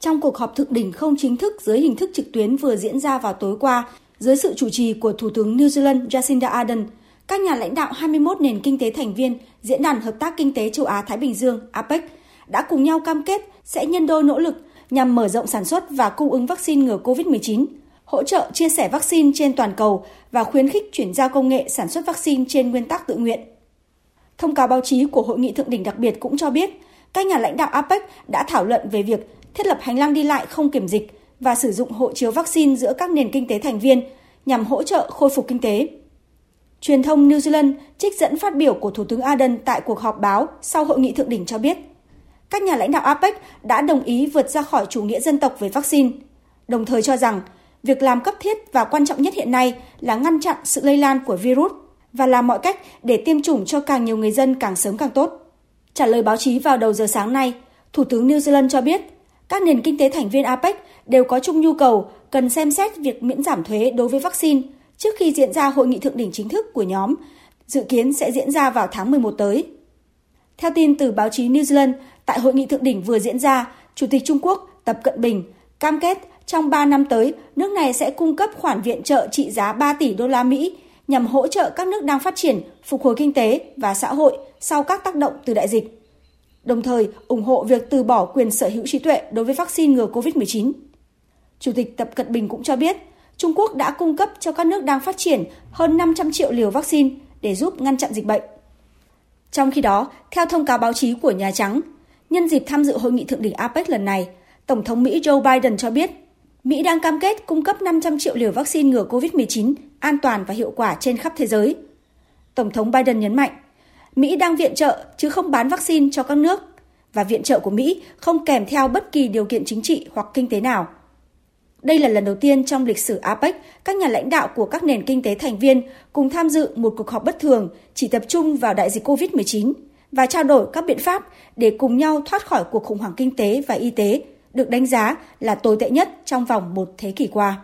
Trong cuộc họp thượng đỉnh không chính thức dưới hình thức trực tuyến vừa diễn ra vào tối qua, dưới sự chủ trì của Thủ tướng New Zealand Jacinda Ardern, các nhà lãnh đạo 21 nền kinh tế thành viên Diễn đàn Hợp tác Kinh tế Châu Á-Thái Bình Dương APEC đã cùng nhau cam kết sẽ nhân đôi nỗ lực nhằm mở rộng sản xuất và cung ứng vaccine ngừa COVID-19, hỗ trợ chia sẻ vaccine trên toàn cầu và khuyến khích chuyển giao công nghệ sản xuất vaccine trên nguyên tắc tự nguyện. Thông cáo báo chí của Hội nghị Thượng đỉnh đặc biệt cũng cho biết, các nhà lãnh đạo APEC đã thảo luận về việc thiết lập hành lang đi lại không kiểm dịch và sử dụng hộ chiếu vaccine giữa các nền kinh tế thành viên nhằm hỗ trợ khôi phục kinh tế. Truyền thông New Zealand trích dẫn phát biểu của Thủ tướng Ardern tại cuộc họp báo sau hội nghị thượng đỉnh cho biết, các nhà lãnh đạo APEC đã đồng ý vượt ra khỏi chủ nghĩa dân tộc về vaccine, đồng thời cho rằng việc làm cấp thiết và quan trọng nhất hiện nay là ngăn chặn sự lây lan của virus và làm mọi cách để tiêm chủng cho càng nhiều người dân càng sớm càng tốt. Trả lời báo chí vào đầu giờ sáng nay, Thủ tướng New Zealand cho biết các nền kinh tế thành viên APEC đều có chung nhu cầu cần xem xét việc miễn giảm thuế đối với vaccine trước khi diễn ra hội nghị thượng đỉnh chính thức của nhóm, dự kiến sẽ diễn ra vào tháng 11 tới. Theo tin từ báo chí New Zealand, tại hội nghị thượng đỉnh vừa diễn ra, Chủ tịch Trung Quốc Tập Cận Bình cam kết trong 3 năm tới, nước này sẽ cung cấp khoản viện trợ trị giá 3 tỷ đô la Mỹ nhằm hỗ trợ các nước đang phát triển phục hồi kinh tế và xã hội sau các tác động từ đại dịch. Đồng thời, ủng hộ việc từ bỏ quyền sở hữu trí tuệ đối với vaccine ngừa COVID-19. Chủ tịch Tập Cận Bình cũng cho biết, Trung Quốc đã cung cấp cho các nước đang phát triển hơn 500 triệu liều vaccine để giúp ngăn chặn dịch bệnh. Trong khi đó, theo thông cáo báo chí của Nhà Trắng, nhân dịp tham dự hội nghị thượng đỉnh APEC lần này, Tổng thống Mỹ Joe Biden cho biết Mỹ đang cam kết cung cấp 500 triệu liều vaccine ngừa COVID-19 an toàn và hiệu quả trên khắp thế giới. Tổng thống Biden nhấn mạnh, Mỹ đang viện trợ chứ không bán vaccine cho các nước và viện trợ của Mỹ không kèm theo bất kỳ điều kiện chính trị hoặc kinh tế nào. Đây là lần đầu tiên trong lịch sử APEC, các nhà lãnh đạo của các nền kinh tế thành viên cùng tham dự một cuộc họp bất thường chỉ tập trung vào đại dịch COVID-19 và trao đổi các biện pháp để cùng nhau thoát khỏi cuộc khủng hoảng kinh tế và y tế được đánh giá là tồi tệ nhất trong vòng một thế kỷ qua.